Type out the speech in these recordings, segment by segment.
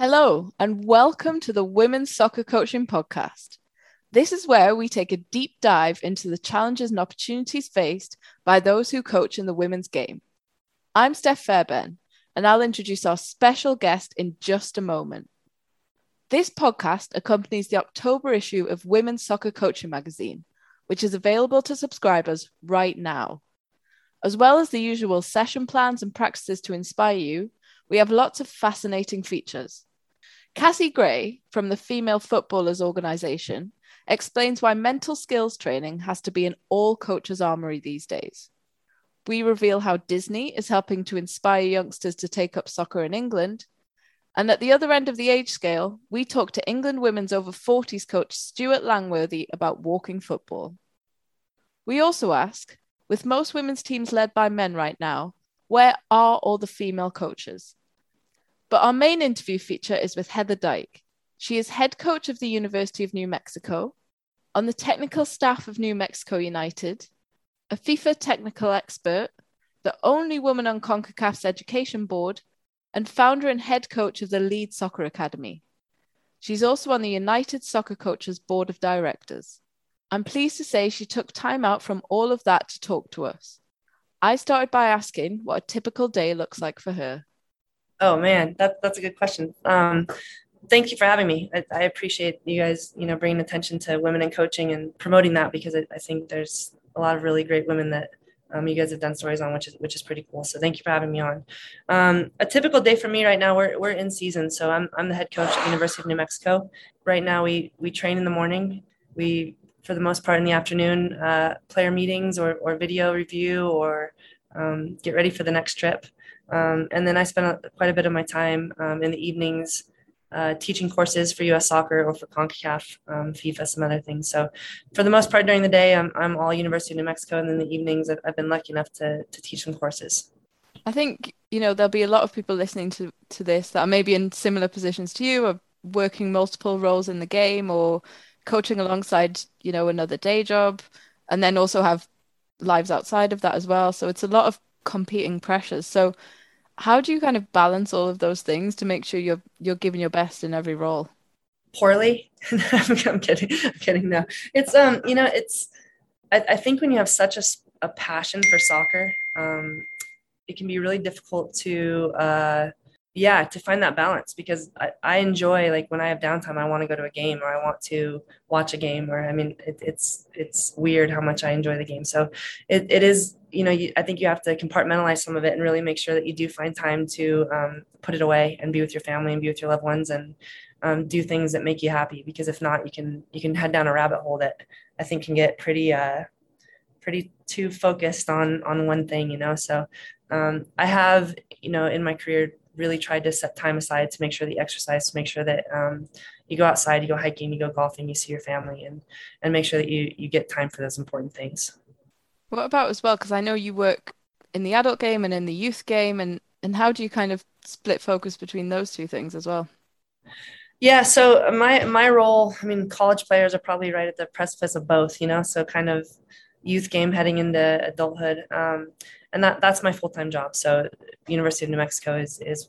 Hello, and welcome to the Women's Soccer Coaching Podcast. This is where we take a deep dive into the challenges and opportunities faced by those who coach in the women's game. I'm Steph Fairbairn, and I'll introduce our special guest in just a moment. This podcast accompanies the October issue of Women's Soccer Coaching magazine, which is available to subscribers right now. As well as the usual session plans and practices to inspire you, we have lots of fascinating features. Cassie Gray from the Female Footballers Organization explains why mental skills training has to be in all coaches' armory these days. We reveal how Disney is helping to inspire youngsters to take up soccer in England. And at the other end of the age scale, we talk to England women's over 40s coach Stuart Langworthy about walking football. We also ask, with most women's teams led by men right now, where are all the female coaches? But our main interview feature is with Heather Dyke. She is head coach of the University of New Mexico, on the technical staff of New Mexico United, a FIFA technical expert, the only woman on CONCACAF's education board, and founder and head coach of the Lead Soccer Academy. She's also on the United Soccer Coaches Board of Directors. I'm pleased to say she took time out from all of that to talk to us. I started by asking what a typical day looks like for her. Oh man, that, that's a good question. Um, thank you for having me. I, I, appreciate you guys, you know, bringing attention to women in coaching and promoting that because it, I think there's a lot of really great women that um, you guys have done stories on, which is which is pretty cool. So thank you for having me on. Um, a typical day for me right now, we're we're in season, so I'm I'm the head coach at University of New Mexico. Right now, we we train in the morning. We for the most part in the afternoon, uh, player meetings or or video review or um, get ready for the next trip. Um, and then I spent quite a bit of my time um, in the evenings uh, teaching courses for US soccer or for CONCACAF, um, FIFA, some other things. So for the most part during the day, I'm, I'm all University of New Mexico. And then the evenings, I've, I've been lucky enough to, to teach some courses. I think, you know, there'll be a lot of people listening to, to this that are maybe in similar positions to you or working multiple roles in the game or coaching alongside, you know, another day job and then also have lives outside of that as well. So it's a lot of competing pressures. So how do you kind of balance all of those things to make sure you're you're giving your best in every role? Poorly. I'm kidding. I'm kidding. No, it's um, you know, it's. I, I think when you have such a, a passion for soccer, um, it can be really difficult to uh, yeah to find that balance because I, I enjoy like when i have downtime i want to go to a game or i want to watch a game or i mean it, it's it's weird how much i enjoy the game. So it, it is you know you, i think you have to compartmentalize some of it and really make sure that you do find time to um, put it away and be with your family and be with your loved ones and um, do things that make you happy because if not you can you can head down a rabbit hole that i think can get pretty uh pretty too focused on on one thing you know? So um, i have you know in my career really tried to set time aside to make sure the exercise, to make sure that um, you go outside, you go hiking, you go golfing, you see your family, and and make sure that you you get time for those important things. What about as well? Because I know you work in the adult game and in the youth game, and and how do you kind of split focus between those two things as well? Yeah, so my my role, I mean, college players are probably right at the precipice of both, you know. So kind of youth game heading into adulthood. Um, and that that's my full-time job. So university of new mexico is is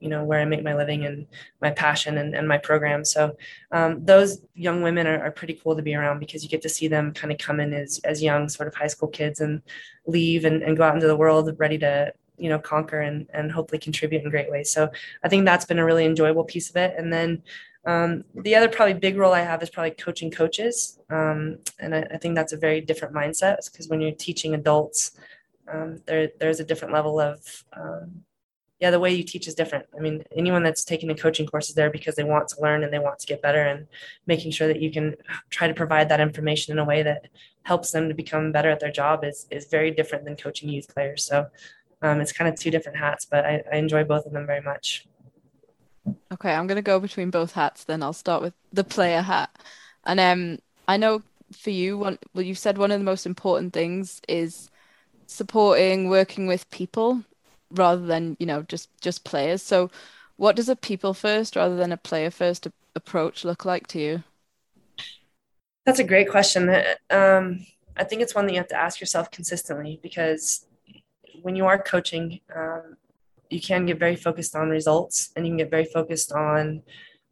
you know where i make my living and my passion and, and my program. So um, those young women are, are, pretty cool to be around because you get to see them kind of come in as, as young sort of high school kids and leave and, and go out into the world ready to you know conquer and, and hopefully contribute in great ways. So i think that's been a really enjoyable piece of it. And then um, the other probably big role I have is probably coaching coaches. Um, and I, I, think that's a very different mindset because when you're teaching adults, um, there there's a different level of um, yeah the way you teach is different. I mean anyone that's taking a coaching course is there because they want to learn and they want to get better and making sure that you can try to provide that information in a way that helps them to become better at their job is is very different than coaching youth players. So um, it's kind of two different hats but I, I enjoy both of them very much okay i'm to go between both hats then. I'll start with the player hat. And um i know for you one well you said one of the most important things is supporting working with people rather than you know just just players. So what does a people first rather than a player first approach look like to you? That's a great question. Um, i think it's one that you have to ask yourself consistently because when you are coaching um, you can get very focused on results and you can get very focused on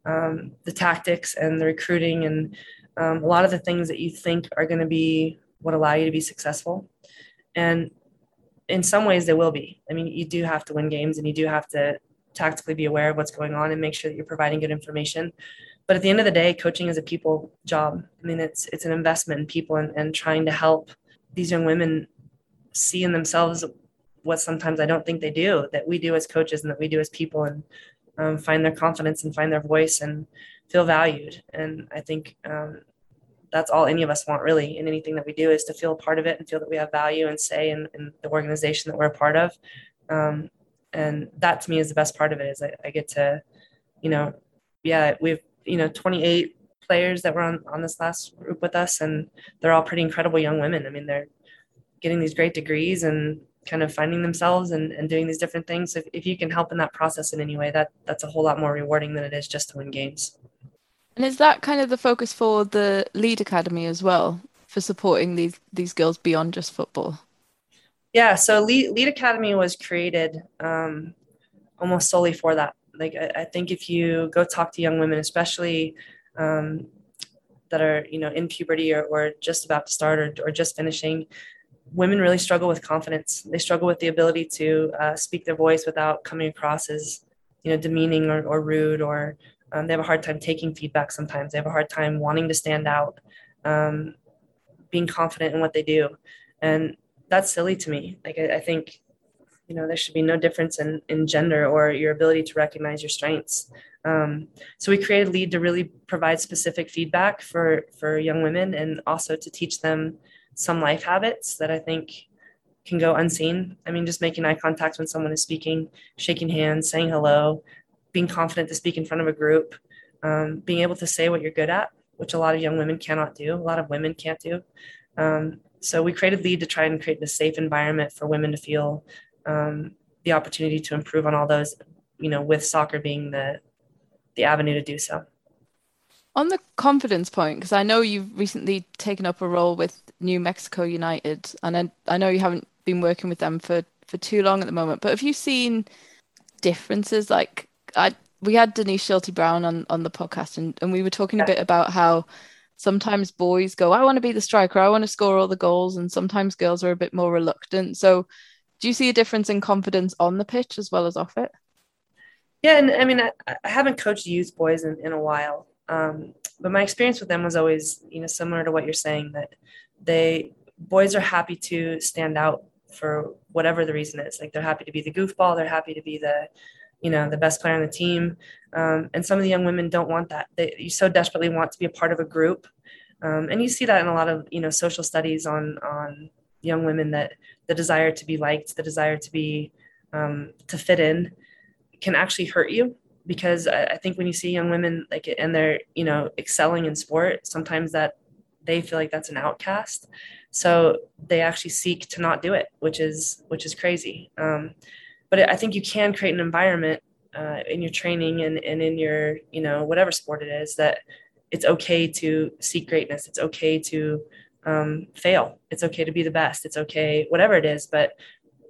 um, the tactics and the recruiting and um, a lot of the things that you think are going to be what allow you to be successful. And in some ways they will be. I mean you do have to win games and you do have to tactically be aware of what's going on and make sure that you're providing good information. But at the end of the day coaching is a people job. I mean it's it's an investment in people and, and trying to help these young women see in themselves what sometimes I don't think they do that we do as coaches and that we do as people and um, find their confidence and find their voice and feel valued. And I think um, that's all any of us want really in anything that we do is to feel a part of it and feel that we have value and say in, in the organization that we're a part of. Um, and that to me is the best part of it is I, I get to, you know, yeah, we've, you know, 28 players that were on, on this last group with us and they're all pretty incredible young women. I mean, they're getting these great degrees and kind of finding themselves and, and doing these different things. If, if you can help in that process in any way, that that's a whole lot more rewarding than it is just to win games. And is that kind of the focus for the Lead Academy as well, for supporting these these girls beyond just football? Yeah, so Lead, Lead Academy was created um, almost solely for that. Like I, I, think if you go talk to young women, especially um, that are you know in puberty or, or just about to start or, or just finishing, women really struggle with confidence. They struggle with the ability to uh, speak their voice without coming across as, you know, demeaning or, or rude, or um, they have a hard time taking feedback sometimes. They have a hard time wanting to stand out, um, being confident in what they do. And that's silly to me. Like, I, I think, you know, there should be no difference in, in gender or your ability to recognize your strengths. Um, so we created Lead to really provide specific feedback for, for young women and also to teach them some life habits that I think can go unseen. I mean, just making eye contact when someone is speaking, shaking hands, saying hello, being confident to speak in front of a group, um, being able to say what you're good at, which a lot of young women cannot do, a lot of women can't do. Um, so we created Lead to try and create a safe environment for women to feel um, the opportunity to improve on all those, you know, with soccer being the the avenue to do so. On the confidence point, because I know you've recently taken up a role with New Mexico United, and I, I know you haven't been working with them for, for too long at the moment, but have you seen differences? Like, I we had Denise Schilte Brown on, on the podcast, and, and we were talking a bit about how sometimes boys go, I want to be the striker, I want to score all the goals, and sometimes girls are a bit more reluctant. So, do you see a difference in confidence on the pitch as well as off it? Yeah, and I mean, I, I haven't coached youth boys in, in a while, um, but my experience with them was always, you know, similar to what you're saying that they boys are happy to stand out for whatever the reason is. Like they're happy to be the goofball, they're happy to be the, you know, the best player on the team. Um, and some of the young women don't want that. They you so desperately want to be a part of a group, um, and you see that in a lot of you know social studies on on young women that the desire to be liked, the desire to be um, to fit in, can actually hurt you because I, I think when you see young women like and they're you know excelling in sport, sometimes that they feel like that's an outcast. So they actually seek to not do it which is which is crazy. Um, but i think you can create an environment uh, in your training and, and in your you know whatever sport it is that it's okay to seek greatness. It's okay to um, fail. It's okay to be the best. It's okay whatever it is. But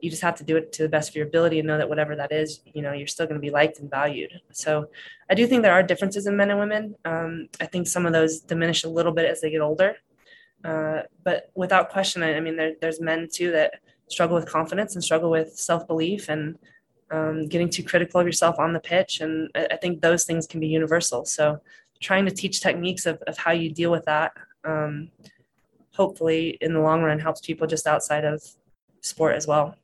you just have to do it to the best of your ability and know that whatever that is, you know, you're still going to be liked and valued. So I do think there are differences in men and women. Um, I think some of those diminish a little bit as they get older. Uh, but without question, I, I mean, there, there's men too that struggle with confidence and struggle with self belief and um, getting too critical of yourself on the pitch. And I, I, think those things can be universal. So trying to teach techniques of, of how you deal with that, um, hopefully in the long run helps people just outside of sport as well.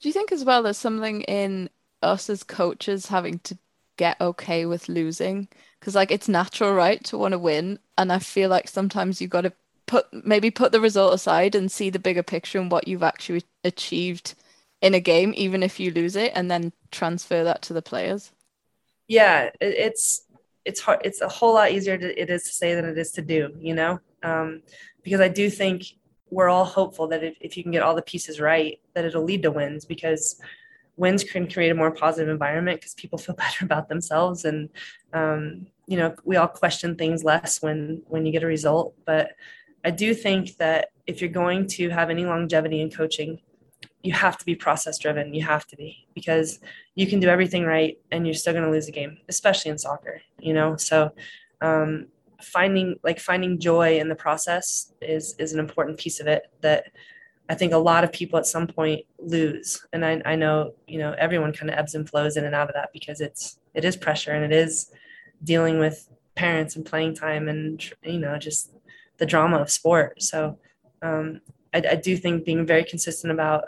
Do you think as well there's something in us as coaches having to get okay with losing? Because like it's natural, right, to want to win, and I feel like sometimes you've got to put maybe put the result aside and see the bigger picture and what you've actually achieved in a game, even if you lose it, and then transfer that to the players. Yeah, it's it's hard. It's a whole lot easier to, it is to say than it is to do. You know, um, because I do think we're all hopeful that if, if you can get all the pieces right, that it'll lead to wins because wins can create a more positive environment because people feel better about themselves and um, you know we all question things less when when you get a result but i do think that if you're going to have any longevity in coaching you have to be process driven. You have to be because you can do everything right and you're still going to lose a game, especially in soccer, you know? So, um, finding like finding joy in the process is is an important piece of it that I think a lot of people at some point lose. And I, I know, you know, everyone kind of ebbs and flows in and out of that because it's, it is pressure and it is dealing with parents and playing time and, you know, just the drama of sport. So um, I, I do think being very consistent about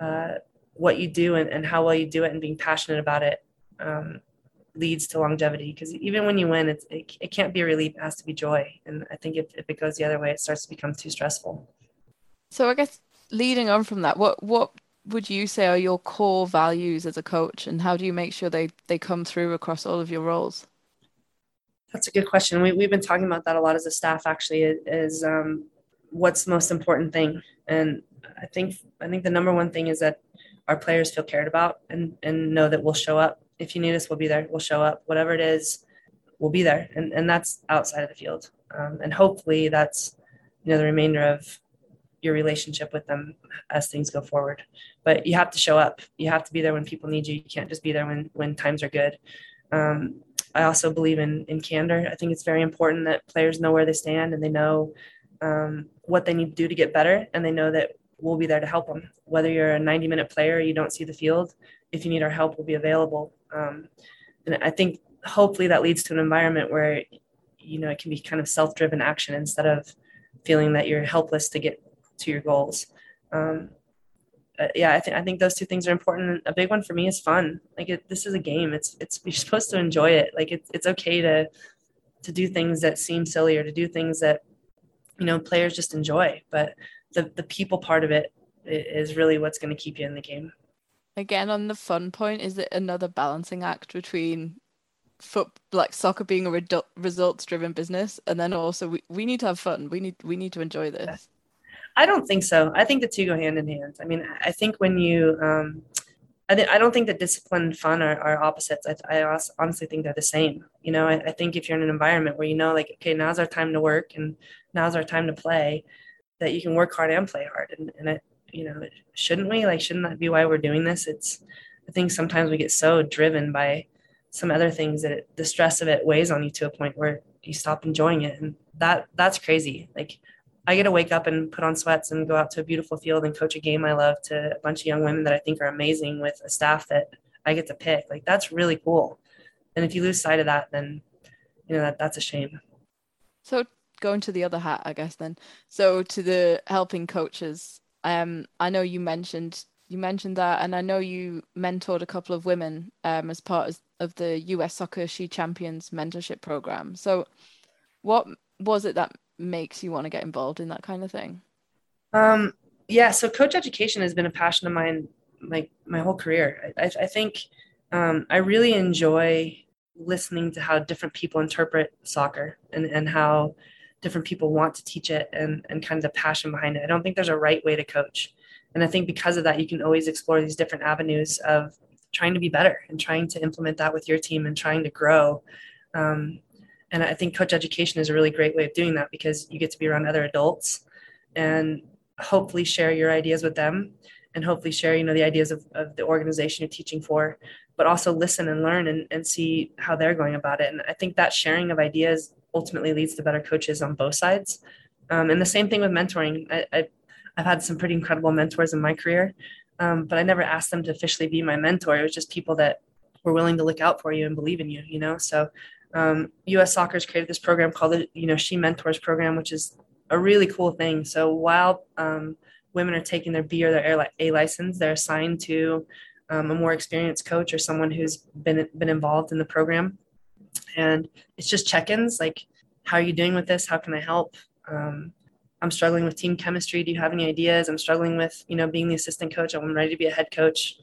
uh, what you do and, and how well you do it and being passionate about it um, leads to longevity because even when you win it's, it, it can't be a relief it has to be joy. And i think if, if it goes the other way it starts to become too stressful. So i guess leading on from that what what would you say are your core values as a coach and how do you make sure they they come through across all of your roles? That's a good question. We, we've been talking about that a lot as a staff actually is um, what's the most important thing? And i think i think the number one thing is that our players feel cared about and and know that we'll show up if you need us we'll be there. We'll show up. Whatever it is we'll be there. And and that's outside of the field. Um, and hopefully that's you know the remainder of your relationship with them as things go forward. But you have to show up. You have to be there when people need you. You can't just be there when when times are good. Um, i also believe in in candor. I think it's very important that players know where they stand and they know um, what they need to do to get better. And they know that we'll be there to help them. Whether you're a 90 minute player you don't see the field if you need our help we'll be available um, and i think hopefully that leads to an environment where you know it can be kind of self-driven action instead of feeling that you're helpless to get to your goals. Um, uh, yeah I think I think those two things are important. A big one for me is fun. Like it, this is a game. It's it's you're supposed to enjoy it. Like it's, it's okay to to do things that seem silly or to do things that you know players just enjoy. But the the people part of it is really what's going to keep you in the game again on the fun point is it another balancing act between foot like soccer being a redu- results driven business and then also we, we need to have fun we need we need to enjoy this i don't think so i think the two go hand in hand i mean i think when you um I, th- I don't think that discipline and fun are, are opposites. I, I honestly think they're the same. You know, I, I think if you're in an environment where you know, like, okay, now's our time to work and now's our time to play, that you can work hard and play hard. And, and it, you know, shouldn't we? Like, shouldn't that be why we're doing this? It's, I think sometimes we get so driven by some other things that it, the stress of it weighs on you to a point where you stop enjoying it. And that, that's crazy. Like, I get to wake up and put on sweats and go out to a beautiful field and coach a game I love to a bunch of young women that I think are amazing with a staff that I get to pick. Like, that's really cool. And if you lose sight of that, then, you know, that, that's a shame. So going to the other hat, I guess then. So to the helping coaches, um, I know you mentioned you mentioned that, and I know you mentored a couple of women um, as part of the US Soccer She Champions mentorship program. So, what was it that makes you want to get involved in that kind of thing? Um, yeah, so coach education has been a passion of mine, like my whole career. I, I think um, I really enjoy listening to how different people interpret soccer and, and how different people want to teach it and, and kind of the passion behind it. I don't think there's a right way to coach. And I think because of that, you can always explore these different avenues of trying to be better and trying to implement that with your team and trying to grow. Um, and I think coach education is a really great way of doing that because you get to be around other adults and hopefully share your ideas with them and hopefully share, you know, the ideas of, of the organization you're teaching for, but also listen and learn and, and see how they're going about it. And I think that sharing of ideas ultimately leads to better coaches on both sides. Um, and the same thing with mentoring. I, I, have had some pretty incredible mentors in my career, um, but I never asked them to officially be my mentor. It was just people that were willing to look out for you and believe in you, you know? So um, U.S. Soccer's created this program called the, you know, She Mentors program, which is a really cool thing. So while um, women are taking their B or their A license, they're assigned to um, a more experienced coach or someone who's been been involved in the program and it's just check-ins like how are you doing with this? How can i help? Um, i'm struggling with team chemistry. Do you have any ideas? I'm struggling with you know being the assistant coach. I'm ready to be a head coach.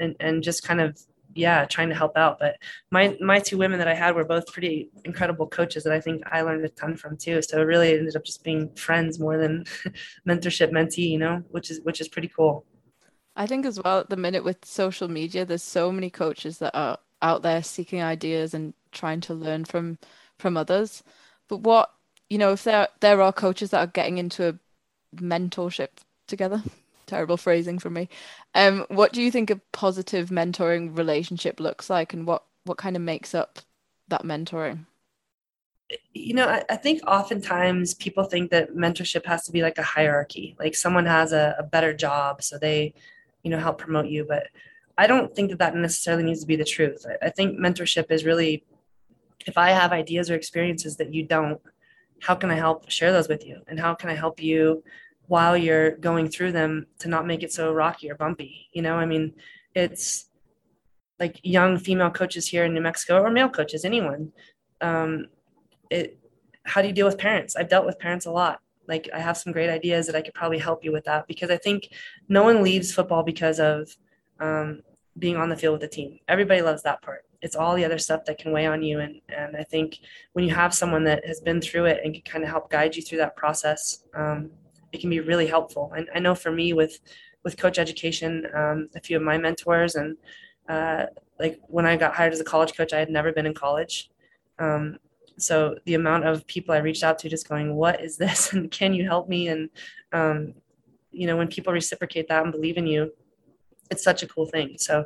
And and just kind of yeah trying to help out. But my my two women that i had were both pretty incredible coaches that i think i learned a ton from too. So it really ended up just being friends more than mentorship mentee you know which is which is pretty cool. I think as well at the minute with social media there's so many coaches that are out there seeking ideas and trying to learn from from others. But what you know, if there there are coaches that are getting into a mentorship together. terrible phrasing from me. Um, what do you think a positive mentoring relationship looks like, and what what kind of makes up that mentoring? You know, I, I think oftentimes people think that mentorship has to be like a hierarchy, like someone has a, a better job, so they, you know, help promote you. But I don't think that that necessarily needs to be the truth. I, I think mentorship is really, if I have ideas or experiences that you don't, how can I help share those with you? And how can I help you while you're going through them to not make it so rocky or bumpy? You know, I mean, it's like young female coaches here in New Mexico or male coaches, anyone. Um, it, how do you deal with parents? I've dealt with parents a lot. Like I have some great ideas that I could probably help you with that because I think no one leaves football because of um, being on the field with the team. Everybody loves that part. It's all the other stuff that can weigh on you and and i think when you have someone that has been through it and can kind of help guide you through that process um, it can be really helpful. And i know for me with with coach education um, a few of my mentors and uh, like when i got hired as a college coach i had never been in college. Um, so the amount of people i reached out to just going what is this? And can you help me? And um, you know when people reciprocate that and believe in you it's such a cool thing so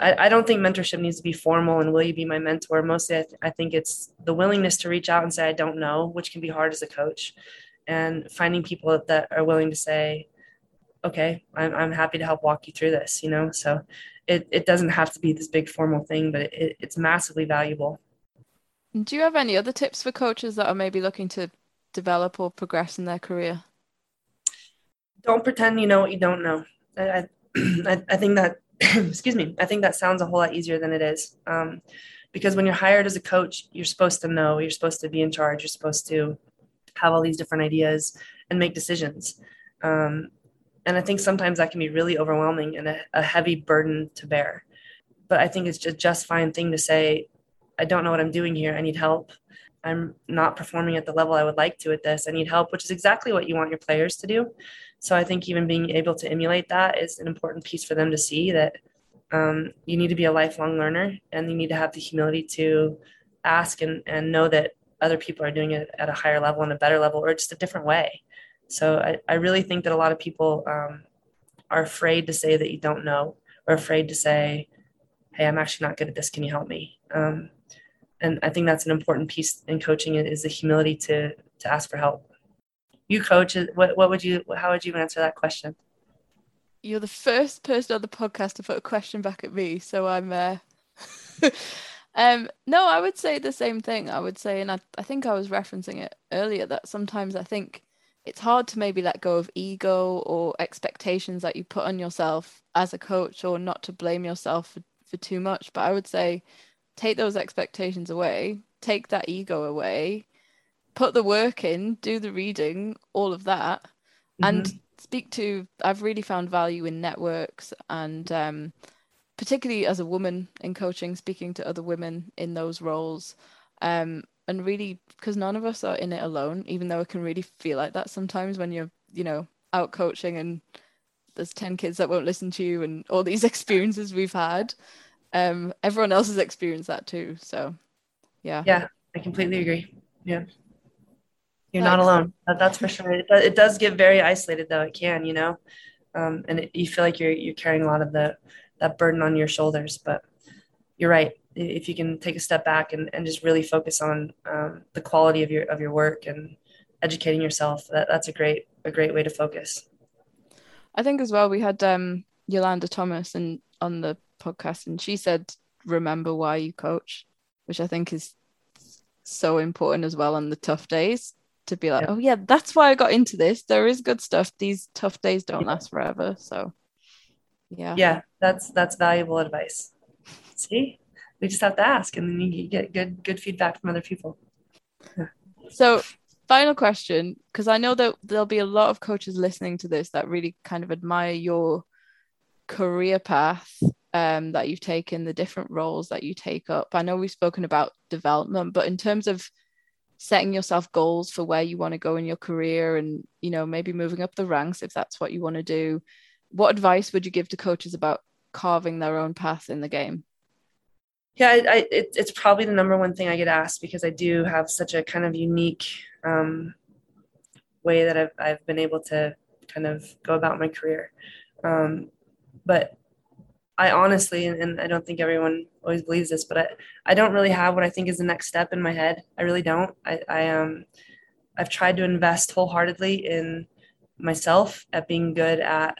I, I, don't think mentorship needs to be formal and will you be my mentor? Mostly, I, th- I think it's the willingness to reach out and say, I don't know, which can be hard as a coach, and finding people that are willing to say, okay, I'm, I'm happy to help walk you through this, you know? So it, it doesn't have to be this big formal thing, but it, it's massively valuable. Do you have any other tips for coaches that are maybe looking to develop or progress in their career? Don't pretend you know what you don't know. I, I, I think that excuse me, I think that sounds a whole lot easier than it is. Um, because when you're hired as a coach, you're supposed to know, you're supposed to be in charge, you're supposed to have all these different ideas and make decisions. Um, and I think sometimes that can be really overwhelming and a, a heavy burden to bear. But I think it's just just fine thing to say, I don't know what I'm doing here. I need help. I'm not performing at the level I would like to at this. I need help, which is exactly what you want your players to do. So I think even being able to emulate that is an important piece for them to see that um, you need to be a lifelong learner and you need to have the humility to ask and, and know that other people are doing it at a higher level and a better level or just a different way. So I, I really think that a lot of people um, are afraid to say that you don't know or afraid to say, hey, I'm actually not good at this. Can you help me? Um, and I think that's an important piece in coaching is the humility to to ask for help you coach what, what would you how would you answer that question? You're the first person on the podcast to put a question back at me so i'm uh... um no i would say the same thing. I would say and I, I think i was referencing it earlier that sometimes i think it's hard to maybe let go of ego or expectations that you put on yourself as a coach or not to blame yourself for, for too much. But i would say take those expectations away take that ego away put the work in, do the reading, all of that, mm-hmm. and speak to. I've really found value in networks and um, particularly as a woman in coaching, speaking to other women in those roles. Um, and really, because none of us are in it alone, even though it can really feel like that sometimes when you're, you know, out coaching and there's 10 kids that won't listen to you and all these experiences we've had. Um, everyone else has experienced that too. So, yeah. Yeah, I completely agree. Yeah. You're not alone. That's for sure. It, it does get very isolated, though. It can, you know, um, and it, you feel like you're you're carrying a lot of the that burden on your shoulders. But you're right. If you can take a step back and, and just really focus on um, the quality of your of your work and educating yourself, that, that's a great a great way to focus. I think as well we had um, Yolanda Thomas and on the podcast, and she said, "Remember why you coach," which I think is so important as well on the tough days to be like, yeah. oh yeah, that's why I got into this. There is good stuff. These tough days don't last forever. So yeah. Yeah, that's that's valuable advice. See? We just have to ask and then you get good good feedback from other people. so final question, because I know that there'll be a lot of coaches listening to this that really kind of admire your career path um, that you've taken, the different roles that you take up. I know we've spoken about development, but in terms of setting yourself goals for where you want to go in your career and you know maybe moving up the ranks if that's what you want to do what advice would you give to coaches about carving their own path in the game yeah I, I, it, it's probably the number one thing i get asked because i do have such a kind of unique um, way that I've, I've been able to kind of go about my career. Um, but I honestly, and, I don't think everyone always believes this, but I, I don't really have what I think is the next step in my head. I really don't. I, I um, I've tried to invest wholeheartedly in myself at being good at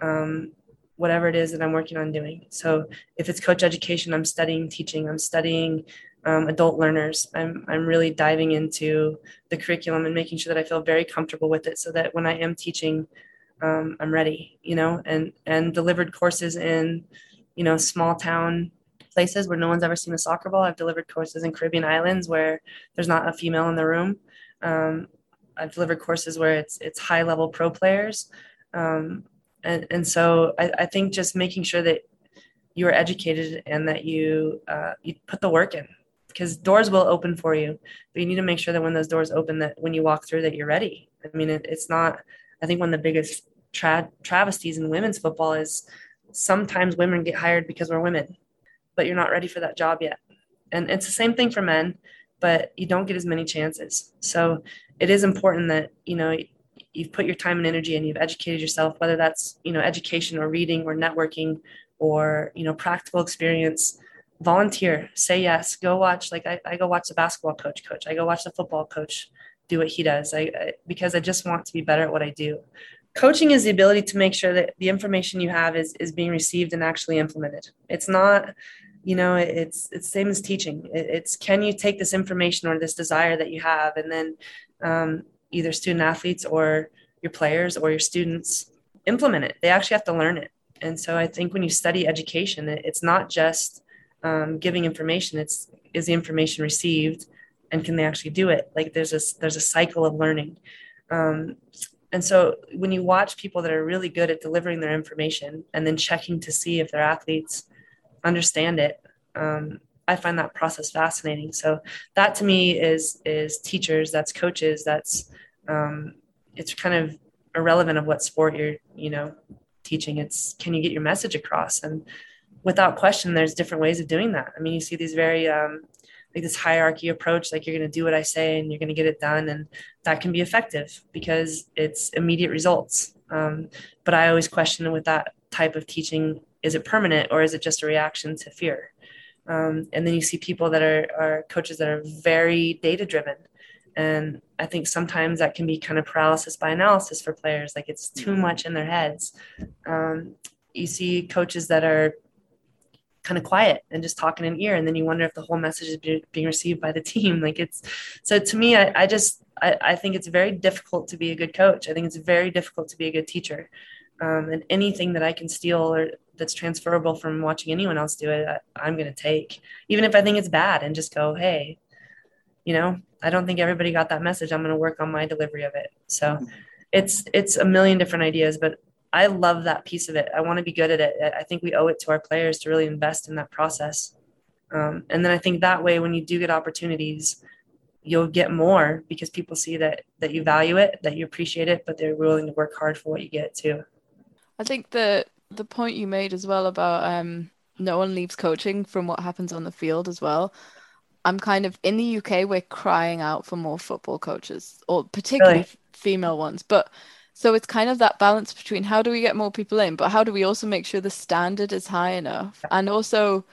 um, whatever it is that I'm working on doing. So if it's coach education, I'm studying teaching, I'm studying um, adult learners. I'm, I'm really diving into the curriculum and making sure that I feel very comfortable with it so that when I am teaching, um, I'm ready, you know, and and delivered courses in, you know, small town places where no one's ever seen a soccer ball. I've delivered courses in Caribbean islands where there's not a female in the room. Um, I've delivered courses where it's it's high level pro players, um, and and so I, I think just making sure that you are educated and that you uh, you put the work in because doors will open for you but you need to make sure that when those doors open that when you walk through that you're ready i mean it, it's not I think one of the biggest tra- travesties in women's football is sometimes women get hired because we're women, but you're not ready for that job yet. And it's the same thing for men, but you don't get as many chances. So it is important that, you know, you've put your time and energy and you've educated yourself, whether that's, you know, education or reading or networking or, you know, practical experience volunteer say yes go watch like I, I go watch the basketball coach coach i go watch the football coach do what he does. I, because i just want to be better at what i do. Coaching is the ability to make sure that the information you have is is being received and actually implemented. It's not you know it's it's same as teaching. It's can you take this information or this desire that you have and then um, either student athletes or your players or your students implement it. They actually have to learn it. And so i think when you study education it's not just um, giving information. It's is the information received and can they actually do it? Like there's a there's a cycle of learning. Um, and so when you watch people that are really good at delivering their information and then checking to see if their athletes understand it um, i find that process fascinating. So that to me is is teachers that's coaches that's um, it's kind of irrelevant of what sport you're you know teaching. It's can you get your message across? And without question there's different ways of doing that. I mean you see these very um, like this hierarchy approach like you're going to do what i say and you're going to get it done and that can be effective because it's immediate results. Um, but i always question with that type of teaching is it permanent or is it just a reaction to fear? Um, and then you see people that are, are coaches that are very data driven and i think sometimes that can be kind of paralysis by analysis for players like it's too much in their heads. Um, you see coaches that are kind of quiet and just talking in ear and then you wonder if the whole message is be, being received by the team like it's so to me i, I just I, I, think it's very difficult to be a good coach. I think it's very difficult to be a good teacher. Um, and anything that i can steal or that's transferable from watching anyone else do it I, i'm going to take even if i think it's bad and just go hey you know i don't think everybody got that message. I'm going to work on my delivery of it. So it's it's a million different ideas but I love that piece of it. I want to be good at it. I think we owe it to our players to really invest in that process. Um, and then I think that way, when you do get opportunities, you'll get more because people see that that you value it, that you appreciate it, but they're willing to work hard for what you get too. I think the the point you made as well about um, no one leaves coaching from what happens on the field as well. I'm kind of in the UK, we're crying out for more football coaches, or particularly really? female ones, but so it's kind of that balance between how do we get more people in, but how do we also make sure the standard is high enough? And also,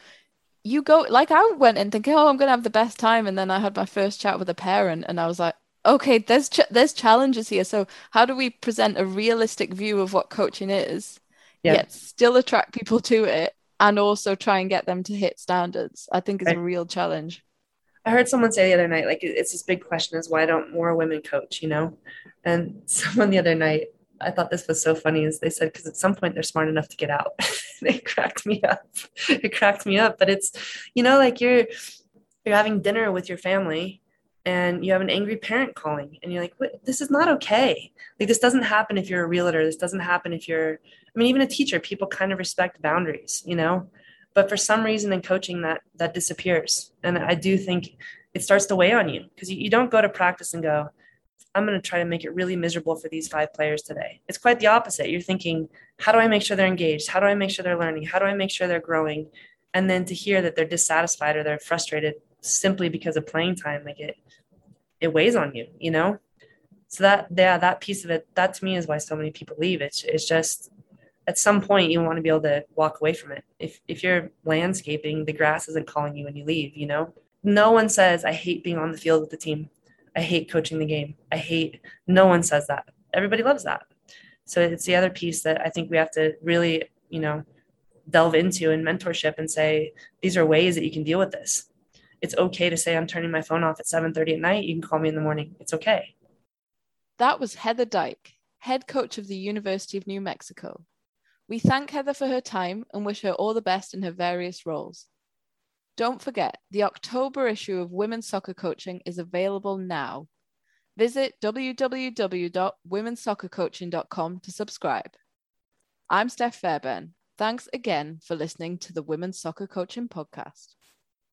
you go like I went in thinking, oh, I'm gonna have the best time, and then I had my first chat with a parent, and I was like, okay, there's ch- there's challenges here. So how do we present a realistic view of what coaching is, yeah. yet still attract people to it, and also try and get them to hit standards? I think is right. a real challenge. I heard someone say the other night, like it's this big question is why don't more women coach, you know? And someone the other night, I thought this was so funny is they said, because at some point they're smart enough to get out. it cracked me up. it cracked me up. But it's, you know, like you're you're having dinner with your family and you have an angry parent calling and you're like, this is not okay. Like this doesn't happen if you're a realtor. This doesn't happen if you're, I mean, even a teacher, people kind of respect boundaries, you know? But for some reason in coaching that that disappears. And i do think it starts to weigh on you because you, you don't go to practice and go i'm going to try to make it really miserable for these five players today. It's quite the opposite. You're thinking how do i make sure they're engaged? How do i make sure they're learning? How do i make sure they're growing? And then to hear that they're dissatisfied or they're frustrated simply because of playing time like it it weighs on you you know? So that yeah, that piece of it, that to me is why so many people leave. It's it's just at some point you want to be able to walk away from it. If if you're landscaping, the grass isn't calling you when you leave, you know? No one says I hate being on the field with the team. I hate coaching the game. I hate no one says that. Everybody loves that. So it's the other piece that I think we have to really, you know, delve into in mentorship and say these are ways that you can deal with this. It's okay to say I'm turning my phone off at 7:30 at night. You can call me in the morning. It's okay. That was Heather Dyke, head coach of the University of New Mexico. We thank Heather for her time and wish her all the best in her various roles. Don't forget, the October issue of Women's Soccer Coaching is available now. Visit www.womensoccercoaching.com to subscribe. I'm Steph Fairbairn. Thanks again for listening to the Women's Soccer Coaching Podcast.